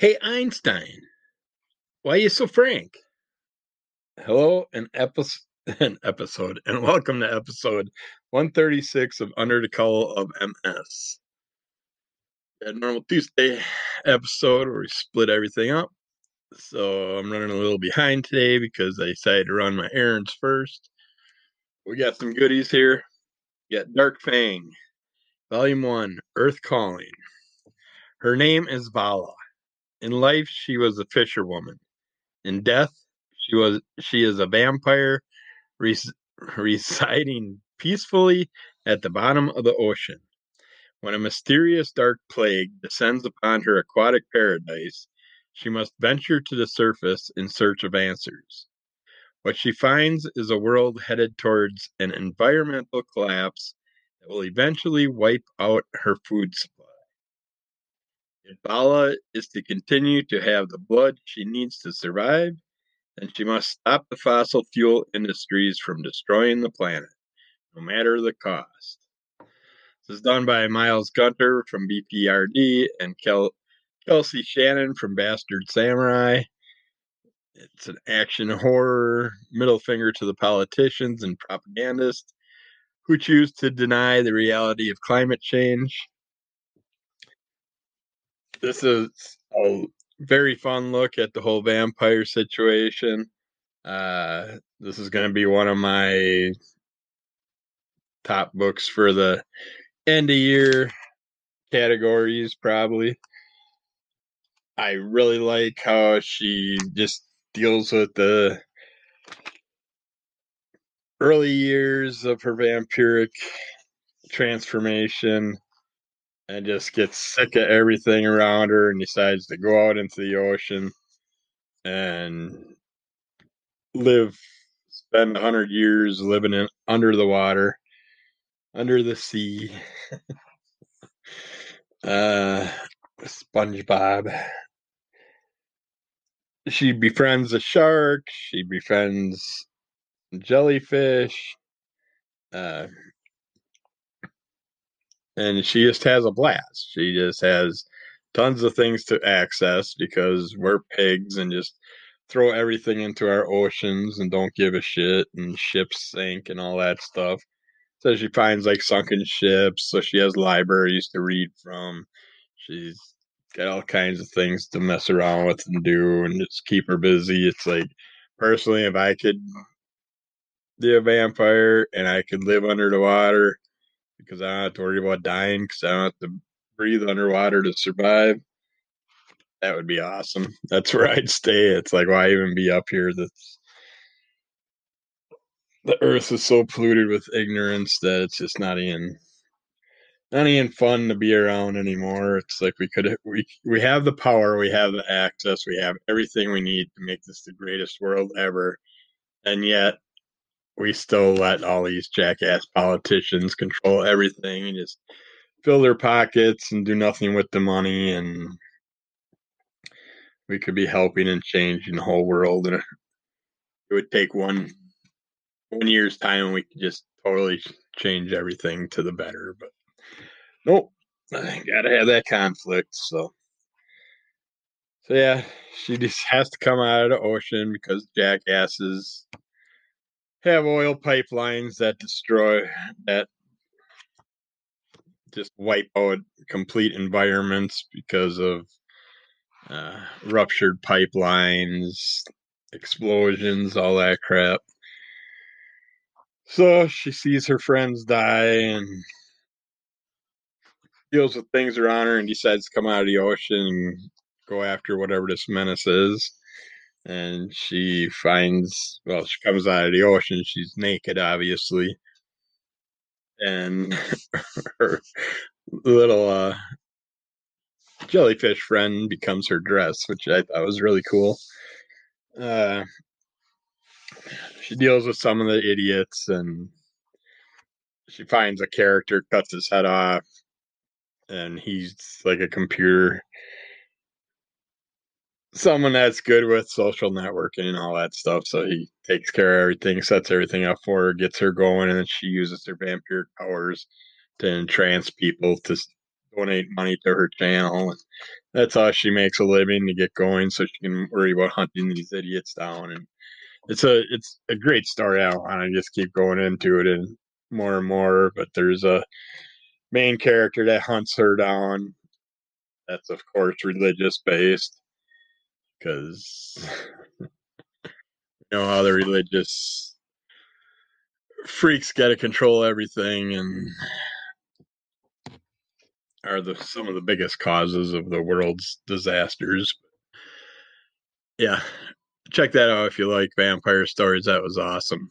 Hey Einstein, why are you so frank? Hello, an episode, an episode, and welcome to episode 136 of Under the Cowl of MS. A normal Tuesday episode where we split everything up. So I'm running a little behind today because I decided to run my errands first. We got some goodies here. We got Dark Fang, Volume 1, Earth Calling. Her name is Vala. In life, she was a fisherwoman. In death, she was she is a vampire res- residing peacefully at the bottom of the ocean. When a mysterious dark plague descends upon her aquatic paradise, she must venture to the surface in search of answers. What she finds is a world headed towards an environmental collapse that will eventually wipe out her food supply. If Vala is to continue to have the blood she needs to survive, then she must stop the fossil fuel industries from destroying the planet, no matter the cost. This is done by Miles Gunter from BPRD and Kel- Kelsey Shannon from Bastard Samurai. It's an action horror, middle finger to the politicians and propagandists who choose to deny the reality of climate change. This is a very fun look at the whole vampire situation. Uh, this is going to be one of my top books for the end of year categories, probably. I really like how she just deals with the early years of her vampiric transformation and just gets sick of everything around her and decides to go out into the ocean and live spend a hundred years living in under the water under the sea. Uh spongebob. She befriends a shark she befriends jellyfish uh and she just has a blast. She just has tons of things to access because we're pigs and just throw everything into our oceans and don't give a shit and ships sink and all that stuff. So she finds like sunken ships, so she has libraries to read from. She's got all kinds of things to mess around with and do and just keep her busy. It's like personally if I could be a vampire and I could live under the water because I don't have to worry about dying because I don't have to breathe underwater to survive. That would be awesome. That's where I'd stay. It's like why even be up here? That's the earth is so polluted with ignorance that it's just not even not even fun to be around anymore. It's like we could we we have the power, we have the access, we have everything we need to make this the greatest world ever, and yet we still let all these jackass politicians control everything and just fill their pockets and do nothing with the money and we could be helping and changing the whole world. And it would take one one year's time and we could just totally change everything to the better but nope. I gotta have that conflict so so yeah she just has to come out of the ocean because jackasses have oil pipelines that destroy that just wipe out complete environments because of uh, ruptured pipelines, explosions, all that crap. So she sees her friends die and deals with things around her and decides to come out of the ocean and go after whatever this menace is and she finds well she comes out of the ocean she's naked obviously. And her little uh jellyfish friend becomes her dress which i thought was really cool. Uh she deals with some of the idiots and she finds a character cuts his head off and he's like a computer someone that's good with social networking and all that stuff. So he takes care of everything, sets everything up for her, gets her going, and then she uses her vampire powers to entrance people to donate money to her channel. And that's how she makes a living to get going, so she can worry about hunting these idiots down. And it's a it's a great story. I want to just keep going into it and more and more. But there's a main character that hunts her down. That's of course religious based because you know how the religious freaks got to control everything and are the some of the biggest causes of the world's disasters. Yeah, check that out if you like vampire stories. That was awesome.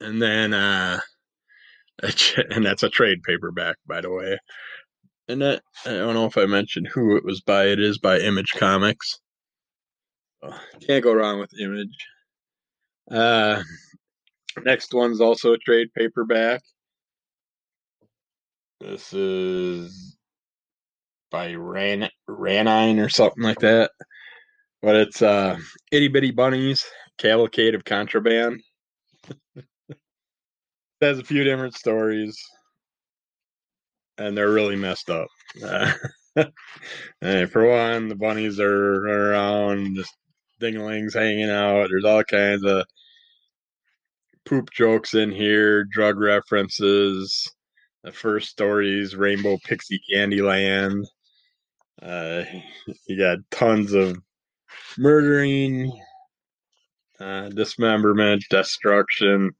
And then, uh, and that's a trade paperback, by the way. And that, I don't know if I mentioned who it was by. It is by Image Comics. Can't go wrong with Image. Uh, next one's also a trade paperback. This is by Ran Ranine or something like that. But it's uh Itty Bitty Bunnies, Cavalcade of Contraband. has a few different stories. And they're really messed up. Uh, for one, the bunnies are around just dinglings hanging out. There's all kinds of poop jokes in here, drug references. The first stories, Rainbow Pixie Candyland. Uh, you got tons of murdering, uh, dismemberment, destruction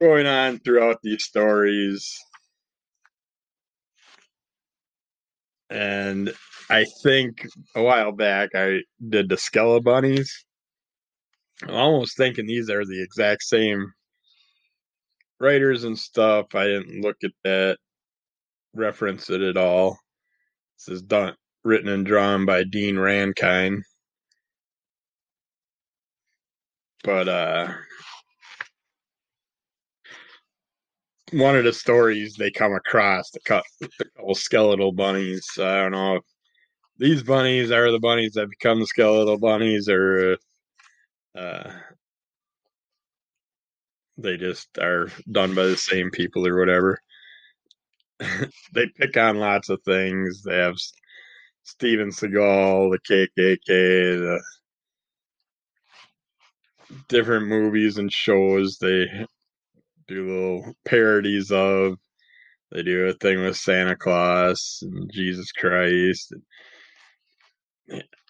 going on throughout these stories. And I think a while back I did the Skella Bunnies. I'm almost thinking these are the exact same writers and stuff. I didn't look at that, reference it at all. This is done, written and drawn by Dean Rankine. But uh, one of the stories they come across the couple skeletal bunnies. I don't know these bunnies are the bunnies that become skeletal bunnies, or uh, they just are done by the same people or whatever. they pick on lots of things. They have Steven Seagal, the KKK, the different movies and shows they do little parodies of. They do a thing with Santa Claus and Jesus Christ. And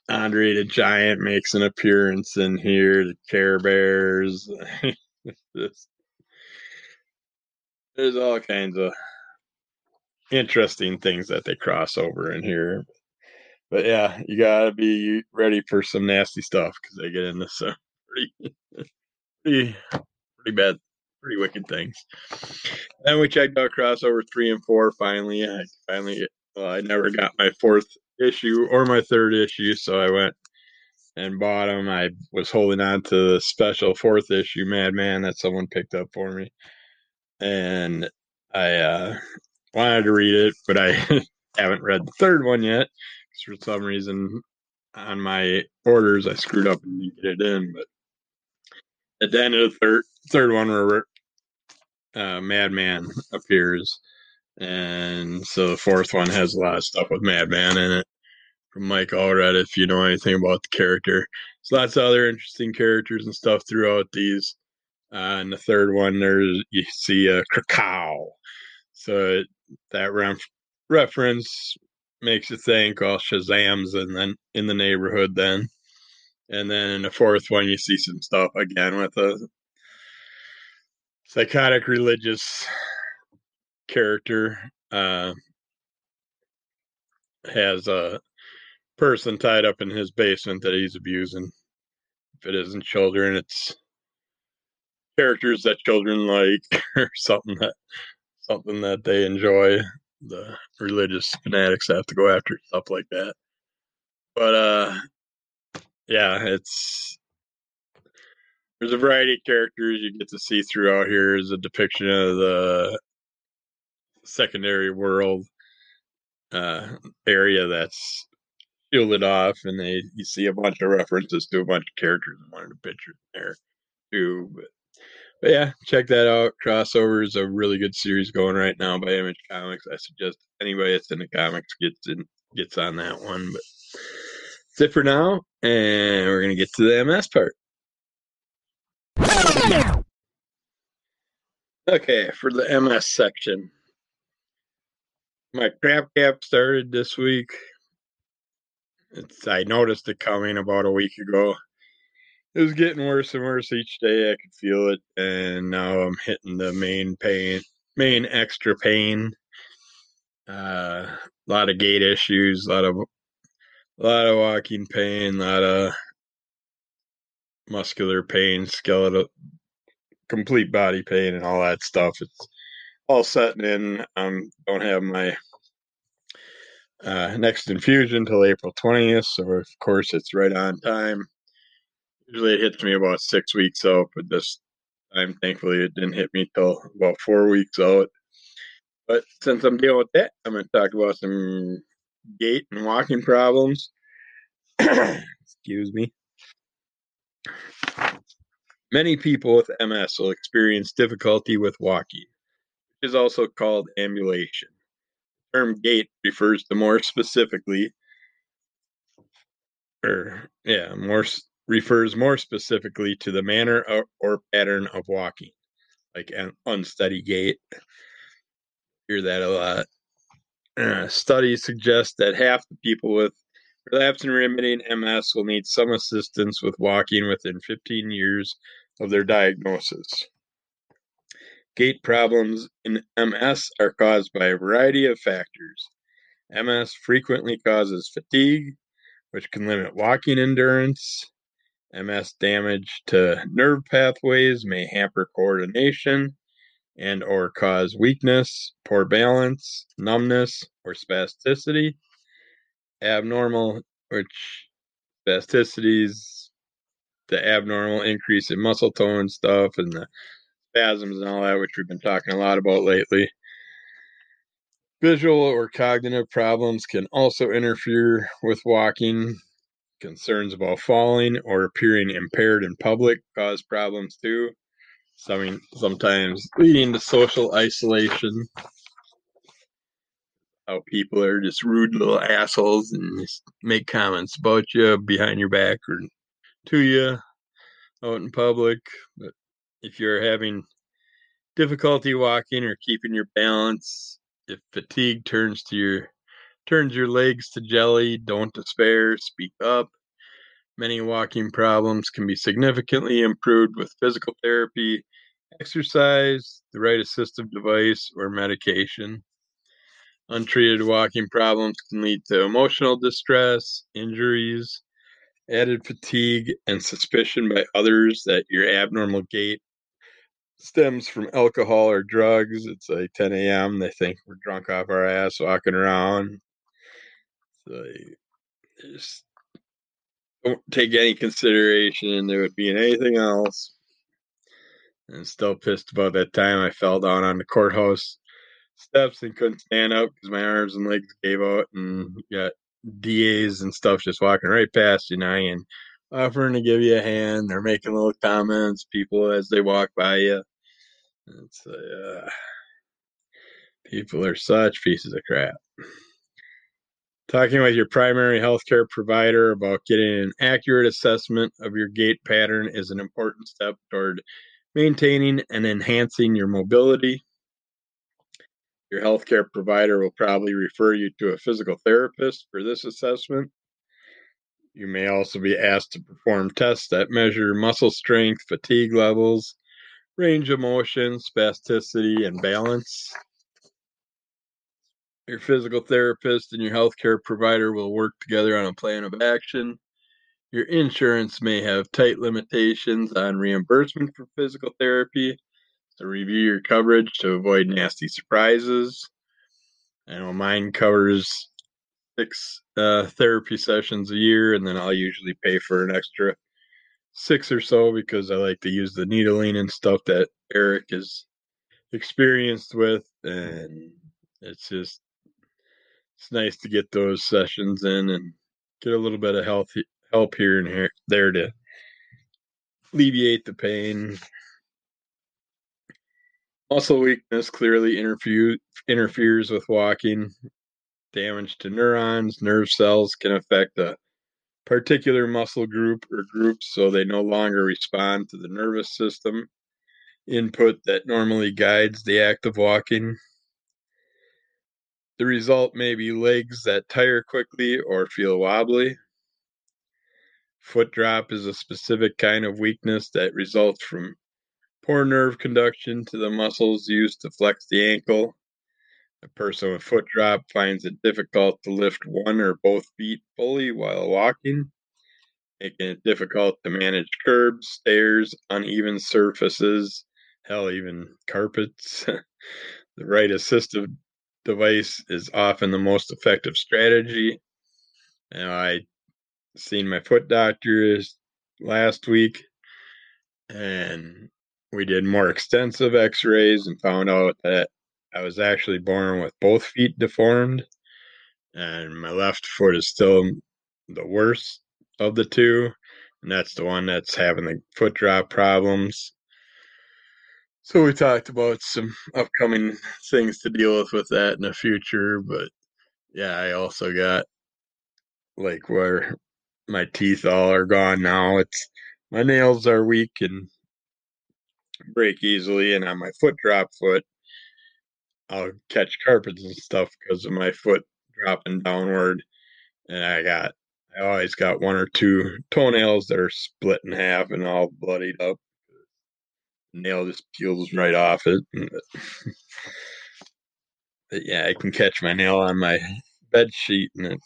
Andre the Giant makes an appearance in here. The Care Bears. there's all kinds of interesting things that they cross over in here. But yeah, you gotta be ready for some nasty stuff because they get into some pretty, pretty, pretty bad, pretty wicked things. Then we checked out crossover three and four. Finally, I finally, well, I never got my fourth issue or my third issue, so I went and bought them. I was holding on to the special fourth issue Madman that someone picked up for me, and I uh, wanted to read it, but I haven't read the third one yet for some reason on my orders I screwed up and didn't get it in. But at the end of the third third one, where uh, Madman appears, and so the fourth one has a lot of stuff with Madman in it from Mike Allred. If you know anything about the character, there's lots of other interesting characters and stuff throughout these. Uh, and the third one, there's you see a Krakow, so that ref- reference makes you think, oh, Shazam's and then in the neighborhood then. And then in the fourth one, you see some stuff again with a psychotic religious character. Uh, has a person tied up in his basement that he's abusing. If it isn't children, it's characters that children like or something that something that they enjoy. The religious fanatics have to go after stuff like that. But uh yeah, it's there's a variety of characters you get to see throughout here is a depiction of the secondary world uh, area that's shielded off and they you see a bunch of references to a bunch of characters in one of the pictures there too but, but yeah check that out. Crossover is a really good series going right now by image comics. I suggest anybody that's in the comics gets in gets on that one but That's it for now, and we're to get to the MS part. Okay, for the MS section, my crap gap started this week. It's I noticed it coming about a week ago. It was getting worse and worse each day. I could feel it, and now I'm hitting the main pain, main extra pain. Uh, a lot of gait issues, a lot of a lot of walking pain, a lot of muscular pain, skeletal, complete body pain, and all that stuff. It's all setting in. Um, don't have my uh, next infusion till April 20th, so of course it's right on time. Usually it hits me about six weeks out, but this time, thankfully, it didn't hit me till about four weeks out. But since I'm dealing with that, I'm going to talk about some gait and walking problems. Excuse me. Many people with MS will experience difficulty with walking, is also called ambulation. The term gait refers to more specifically, or yeah, more refers more specifically to the manner or, or pattern of walking, like an unsteady gait. Hear that a lot. Uh, studies suggest that half the people with relapsing remitting MS will need some assistance with walking within 15 years of their diagnosis. Gait problems in MS are caused by a variety of factors. MS frequently causes fatigue, which can limit walking endurance. MS damage to nerve pathways may hamper coordination and or cause weakness, poor balance, numbness, or spasticity. Abnormal, which spasticities, the abnormal increase in muscle tone stuff and the spasms and all that, which we've been talking a lot about lately. Visual or cognitive problems can also interfere with walking. Concerns about falling or appearing impaired in public cause problems too. Some, sometimes leading to social isolation. How people are just rude little assholes and make comments about you behind your back or to you out in public. But if you're having difficulty walking or keeping your balance, if fatigue turns to your turns your legs to jelly, don't despair, speak up. Many walking problems can be significantly improved with physical therapy, exercise, the right assistive device, or medication. Untreated walking problems can lead to emotional distress, injuries, added fatigue, and suspicion by others that your abnormal gait stems from alcohol or drugs. It's like 10 a.m. They think we're drunk off our ass walking around. So just don't take any consideration into it being anything else. And still pissed about that time I fell down on the courthouse steps and couldn't stand up because my arms and legs gave out and got DAs and stuff just walking right past you now and offering to give you a hand. They're making little comments, people as they walk by you. It's uh, people are such pieces of crap. Talking with your primary healthcare provider about getting an accurate assessment of your gait pattern is an important step toward maintaining and enhancing your mobility. Your healthcare provider will probably refer you to a physical therapist for this assessment. You may also be asked to perform tests that measure muscle strength, fatigue levels, range of motion, spasticity, and balance. Your physical therapist and your healthcare provider will work together on a plan of action. Your insurance may have tight limitations on reimbursement for physical therapy, so review your coverage to avoid nasty surprises. I know mine covers six uh, therapy sessions a year, and then I'll usually pay for an extra six or so because I like to use the needling and stuff that Eric is experienced with, and it's just it's nice to get those sessions in and get a little bit of health help here and here there to alleviate the pain. Muscle weakness clearly interfere, interferes with walking. Damage to neurons, nerve cells can affect a particular muscle group or groups so they no longer respond to the nervous system input that normally guides the act of walking. The result may be legs that tire quickly or feel wobbly. Foot drop is a specific kind of weakness that results from poor nerve conduction to the muscles used to flex the ankle. A person with foot drop finds it difficult to lift one or both feet fully while walking, making it difficult to manage curbs, stairs, uneven surfaces, hell, even carpets. the right assistive device is often the most effective strategy. And I seen my foot doctor last week, and we did more extensive X-rays and found out that I was actually born with both feet deformed, and my left foot is still the worst of the two, and that's the one that's having the foot drop problems. So we talked about some upcoming things to deal with with that in the future, but yeah, I also got like where my teeth all are gone now. It's my nails are weak and break easily, and on my foot drop foot, I'll catch carpets and stuff because of my foot dropping downward, and I got I always got one or two toenails that are split in half and all bloodied up nail just peels right off it. but yeah, I can catch my nail on my bed sheet and it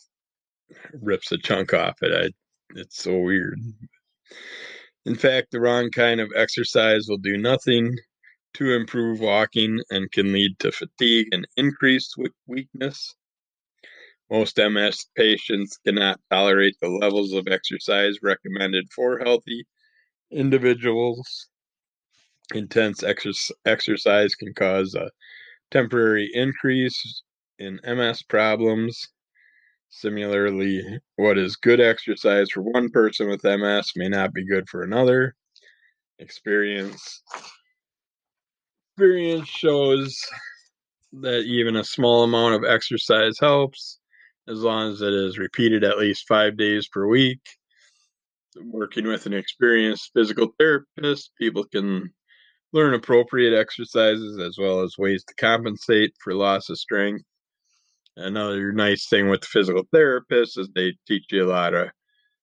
rips a chunk off it. I, it's so weird. In fact, the wrong kind of exercise will do nothing to improve walking and can lead to fatigue and increased weakness. Most MS patients cannot tolerate the levels of exercise recommended for healthy individuals intense exer- exercise can cause a temporary increase in MS problems. Similarly, what is good exercise for one person with MS may not be good for another. Experience experience shows that even a small amount of exercise helps as long as it is repeated at least 5 days per week. Working with an experienced physical therapist, people can learn appropriate exercises as well as ways to compensate for loss of strength. Another nice thing with physical therapists is they teach you a lot of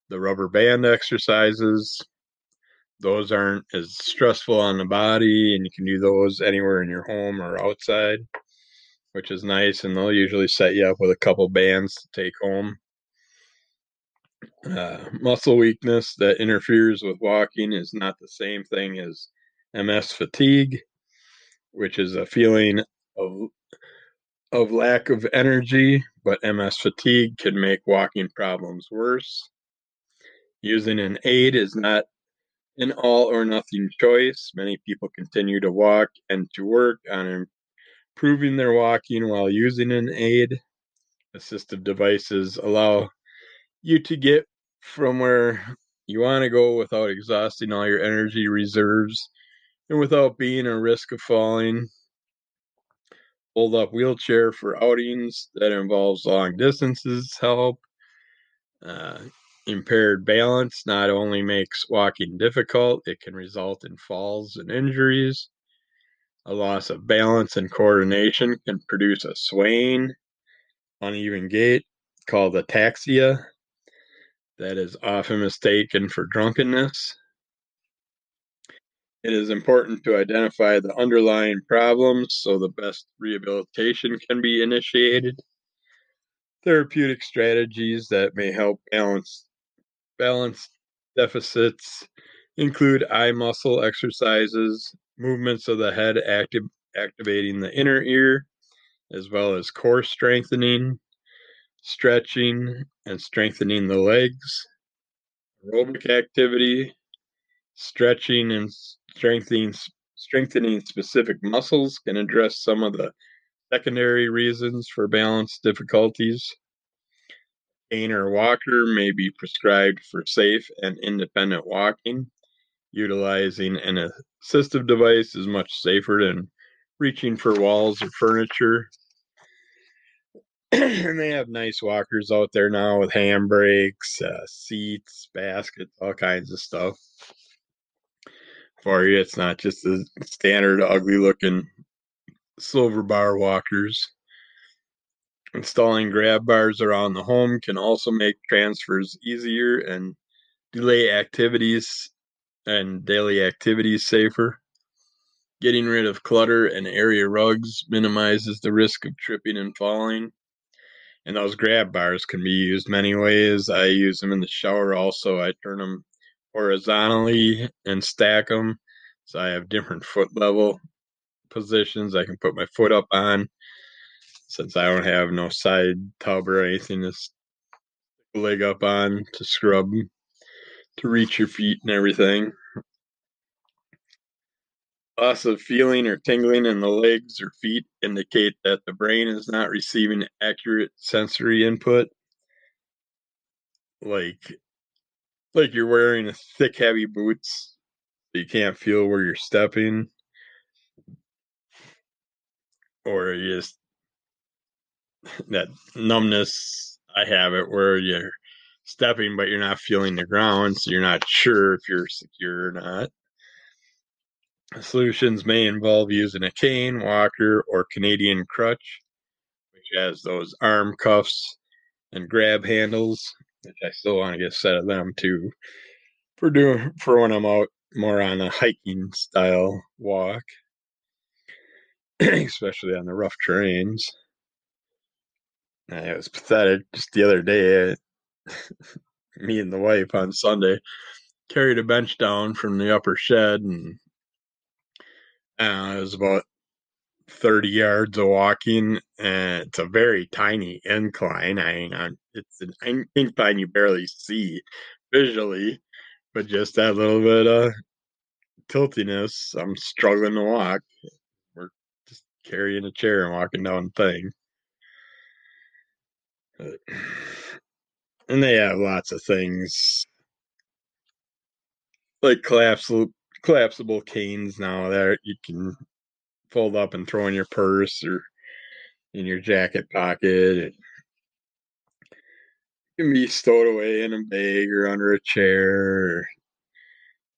the rubber band exercises. Those aren't as stressful on the body, and you can do those anywhere in your home or outside, which is nice. And they'll usually set you up with a couple bands to take home. Uh, muscle weakness that interferes with walking is not the same thing as MS fatigue, which is a feeling of of lack of energy, but MS fatigue can make walking problems worse. Using an aid is not an all or nothing choice. Many people continue to walk and to work on improving their walking while using an aid. Assistive devices allow you to get from where you want to go without exhausting all your energy reserves and without being a risk of falling. Fold up wheelchair for outings that involves long distances help. Uh, impaired balance not only makes walking difficult, it can result in falls and injuries. A loss of balance and coordination can produce a swaying, uneven gait called ataxia that is often mistaken for drunkenness. It is important to identify the underlying problems so the best rehabilitation can be initiated. Therapeutic strategies that may help balance balance deficits include eye muscle exercises, movements of the head activating the inner ear, as well as core strengthening, stretching, and strengthening the legs, aerobic activity, stretching and strengthening strengthening specific muscles can address some of the secondary reasons for balance difficulties. Cane or walker may be prescribed for safe and independent walking. Utilizing an assistive device is much safer than reaching for walls or furniture. and they have nice walkers out there now with handbrakes, uh, seats, baskets, all kinds of stuff for you. It's not just the standard ugly looking silver bar walkers. Installing grab bars around the home can also make transfers easier and delay activities and daily activities safer. Getting rid of clutter and area rugs minimizes the risk of tripping and falling. And those grab bars can be used many ways. I use them in the shower also. I turn them horizontally and stack them so I have different foot level positions I can put my foot up on since I don't have no side tub or anything to leg up on to scrub to reach your feet and everything. Loss of feeling or tingling in the legs or feet indicate that the brain is not receiving accurate sensory input. Like like you're wearing a thick heavy boots you can't feel where you're stepping or you just that numbness I have it where you're stepping but you're not feeling the ground so you're not sure if you're secure or not Solutions may involve using a cane, walker, or Canadian crutch, which has those arm cuffs and grab handles, which I still want to get a set of them too for doing for when I'm out more on a hiking style walk, especially on the rough terrains. It was pathetic. Just the other day, me and the wife on Sunday carried a bench down from the upper shed and uh, it was about 30 yards of walking, and it's a very tiny incline. I it's an incline you barely see visually, but just that little bit of tiltiness, I'm struggling to walk. We're just carrying a chair and walking down the thing. And they have lots of things like collapsible collapsible canes now that you can fold up and throw in your purse or in your jacket pocket. Can be stowed away in a bag or under a chair.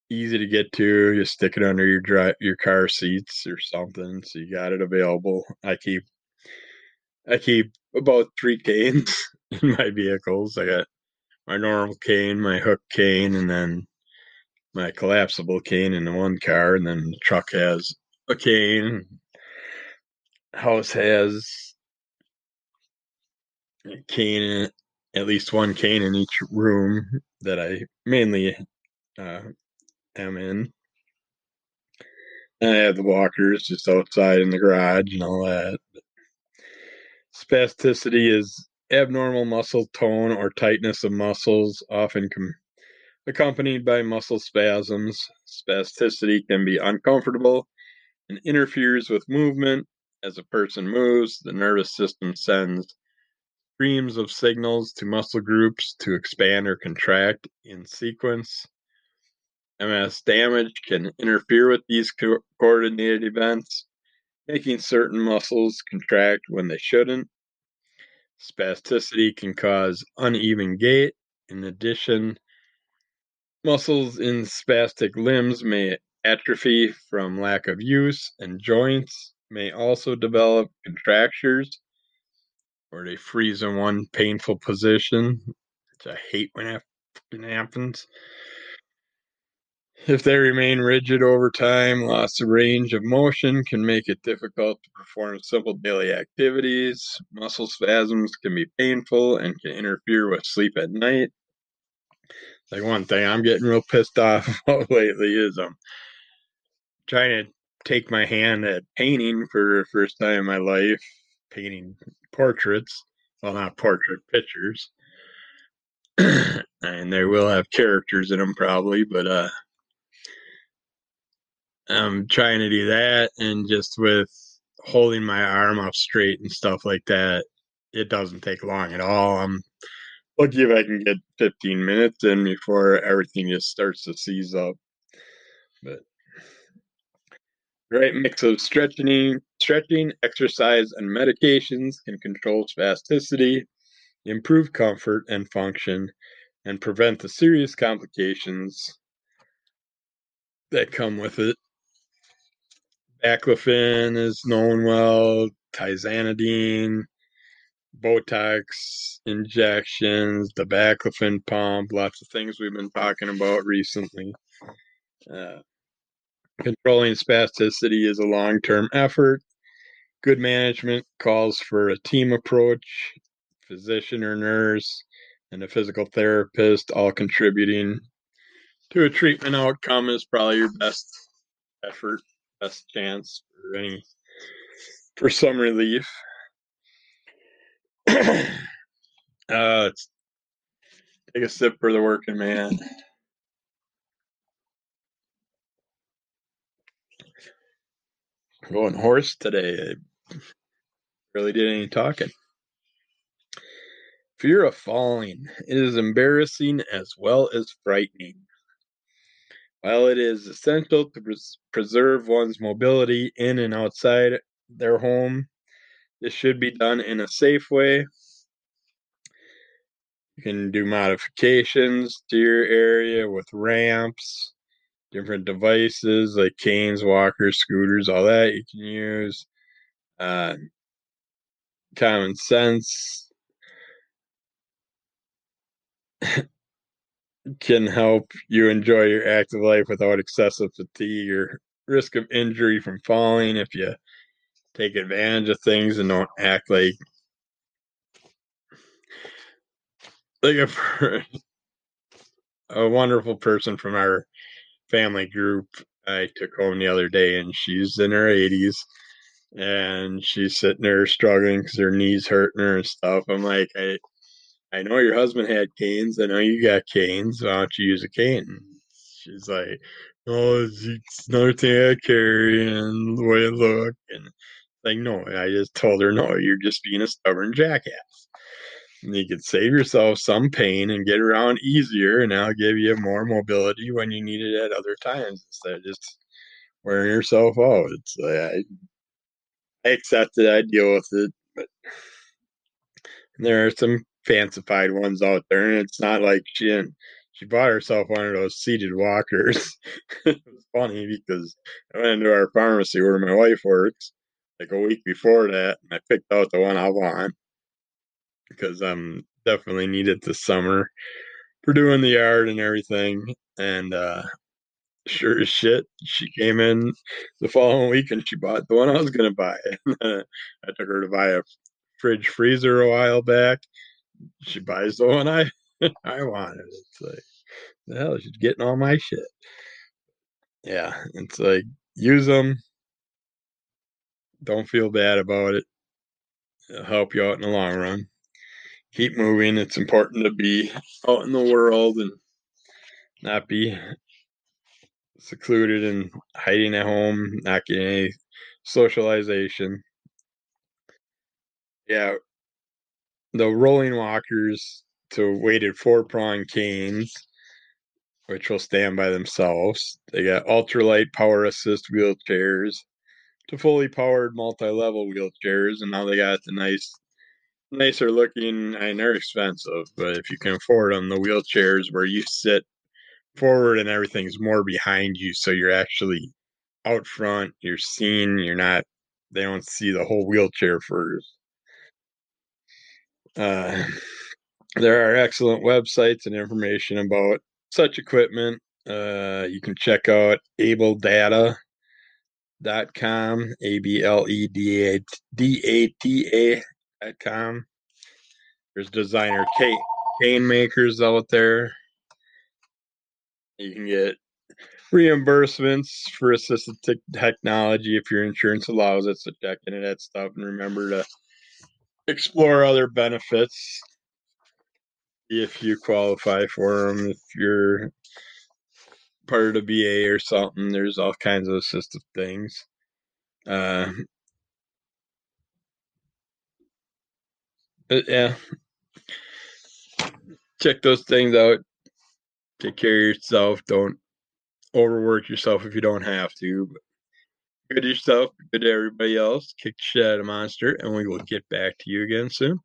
easy to get to. You stick it under your dry, your car seats or something, so you got it available. I keep I keep about three canes in my vehicles. I got my normal cane, my hook cane, and then my collapsible cane in the one car, and then the truck has a cane. House has a cane at least one cane in each room that I mainly uh, am in. And I have the walkers just outside in the garage and all that. Spasticity is abnormal muscle tone or tightness of muscles, often com- accompanied by muscle spasms. Spasticity can be uncomfortable and interferes with movement. As a person moves, the nervous system sends streams of signals to muscle groups to expand or contract in sequence. MS damage can interfere with these co- coordinated events, making certain muscles contract when they shouldn't. Spasticity can cause uneven gait. In addition, muscles in spastic limbs may atrophy from lack of use, and joints may also develop contractures or they freeze in one painful position, which I hate when that happens. If they remain rigid over time, loss of range of motion can make it difficult to perform simple daily activities. Muscle spasms can be painful and can interfere with sleep at night. Like one thing I'm getting real pissed off about lately is I'm trying to take my hand at painting for the first time in my life, painting portraits. Well, not portrait pictures. and they will have characters in them probably, but uh I'm trying to do that and just with holding my arm up straight and stuff like that, it doesn't take long at all. I'm lucky if I can get 15 minutes in before everything just starts to seize up. But right mix of stretching, stretching, exercise, and medications can control spasticity, improve comfort and function, and prevent the serious complications that come with it. Baclofen is known well, tizanidine, Botox injections, the baclofen pump, lots of things we've been talking about recently. Uh, controlling spasticity is a long term effort. Good management calls for a team approach, physician or nurse, and a physical therapist all contributing to a treatment outcome is probably your best effort, best chance for any for some relief. uh, take a sip for the working man. Going horse today. I really did any talking. Fear of falling. It is embarrassing as well as frightening. While it is essential to pres- preserve one's mobility in and outside their home, this should be done in a safe way. You can do modifications to your area with ramps, different devices like canes, walkers, scooters, all that you can use. Uh, common sense can help you enjoy your active life without excessive fatigue or risk of injury from falling if you take advantage of things and don't act like like a a wonderful person from our family group I took home the other day, and she's in her 80s, and she's sitting there struggling because her knees hurting her and stuff. I'm like, I, I know your husband had canes. I know you got canes. Why don't you use a cane? She's like, oh, it's, another thing I carry and the way I look. And like, no, I just told her, no, you're just being a stubborn jackass. And you could save yourself some pain and get around easier, and I'll give you more mobility when you need it at other times instead of just wearing yourself out. It's like I, I accepted, I deal with it, but there are some fancified ones out there, and it's not like she didn't. She bought herself one of those seated walkers. it was funny because I went into our pharmacy where my wife works like a week before that, and I picked out the one I want because I'm definitely needed this summer for doing the yard and everything. And uh, sure as shit, she came in the following week and she bought the one I was gonna buy. I took her to buy a fridge freezer a while back. She buys the one I I wanted. It's like the hell, she's getting all my shit. Yeah, it's like use them. Don't feel bad about it. It'll help you out in the long run keep moving. It's important to be out in the world and not be secluded and hiding at home, not getting any socialization. Yeah, the rolling walkers to weighted four prong canes, which will stand by themselves. They got ultralight power assist wheelchairs to fully powered multi level wheelchairs, and now they got the nice nicer looking and they're expensive, but if you can afford them, the wheelchairs where you sit forward and everything's more behind you, so you're actually out front, you're seen, you're not they don't see the whole wheelchair first. Uh, there are excellent websites and information about such equipment. Uh, you can check out abledata.com, A B L E D A D A T A com. There's designer cane, cane makers out there. You can get reimbursements for assistive technology if your insurance allows it. So check into that stuff and remember to explore other benefits if you qualify for them. If you're part of the VA or something, there's all kinds of assistive things. Uh, yeah, check those things out. Take care of yourself. Don't overwork yourself if you don't have to. Good to yourself. Good to everybody else. Kick the shit out of Monster, and we will get back to you again soon.